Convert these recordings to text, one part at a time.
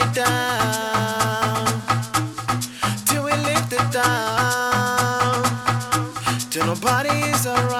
it down, till we lift it down, till nobody is around.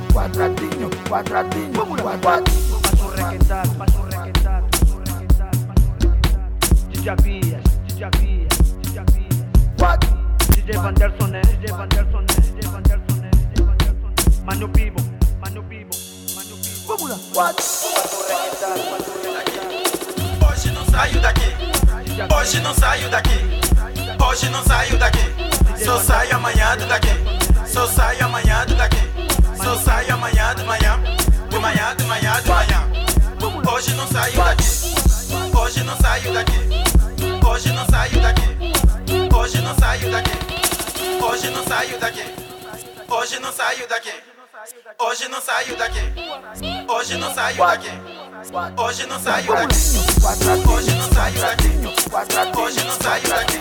quadradinho, quadradinho, vamos lá, quadradinho. Passo requentado, passo requentado, passo requentado. DJ Bias, DJ Bias, DJ Bias. Quad. DJ Vanderson, eh? DJ Vanderson, eh? DJ Vanderson, eh? DJ Vanderson. Mano Pivo, Mano Pivo, Mano Pivo. Vamos lá, quad. Passo requentado, passo requentado. Hoje não saio daqui. Hoje não saio daqui. Hoje não saio daqui. Só saio amanhã daqui. Só saio amanhã daqui. Só saio amanhã de manhã, de manhã, de manhã, de manhã. Hoje não saio daqui, hoje não saio daqui, hoje não saio daqui, hoje não saio daqui, hoje não saio daqui, hoje não saio daqui, hoje não saio daqui, hoje não saio daqui. Hoje não saio daqui. Hoje não saio daqui. Hoje não saio daqui.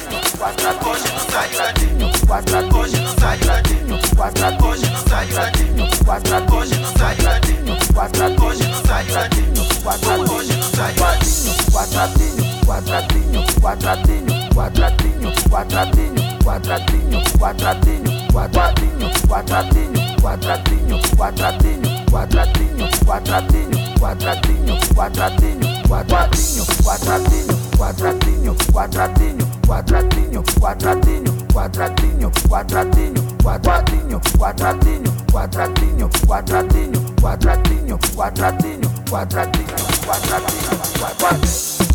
Hoje não saio daqui. Hoje não saio daqui. Hoje não saio daqui. Hoje não saio daqui. Hoje não saio daqui. Hoje não saio daqui. quadradinho, quadradinho, quadradinho, quadradinho, quadradinho, quadradinho, quadradinho, quadradinho, quadradinho, quadradinho, quadradinho, quadradinho, quadradinho, quadradinho, quadradinho, quadradinho, quadradinho, quadradinho, quadradinho, quadradinho, quadradinho, quadradinho.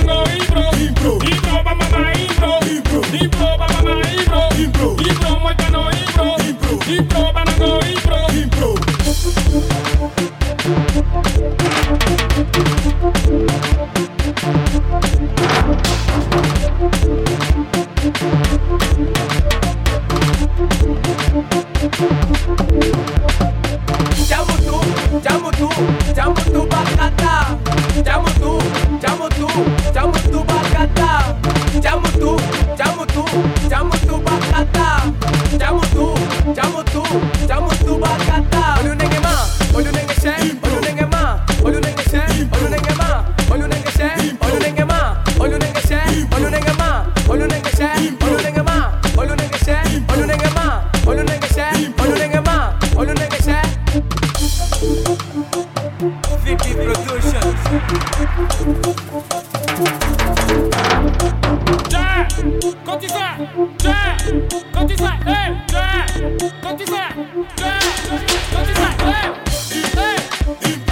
Tengo impro, impro, impro, mamá, impro, impro, impro, mamá, impro, impro, impro, muécano, impro, impro, impro, banango, impro. Hey! Hey! Don't you say that? Hey! Don't you say that? Hey! Hey!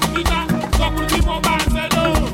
curtida, só curti bomba, cê não.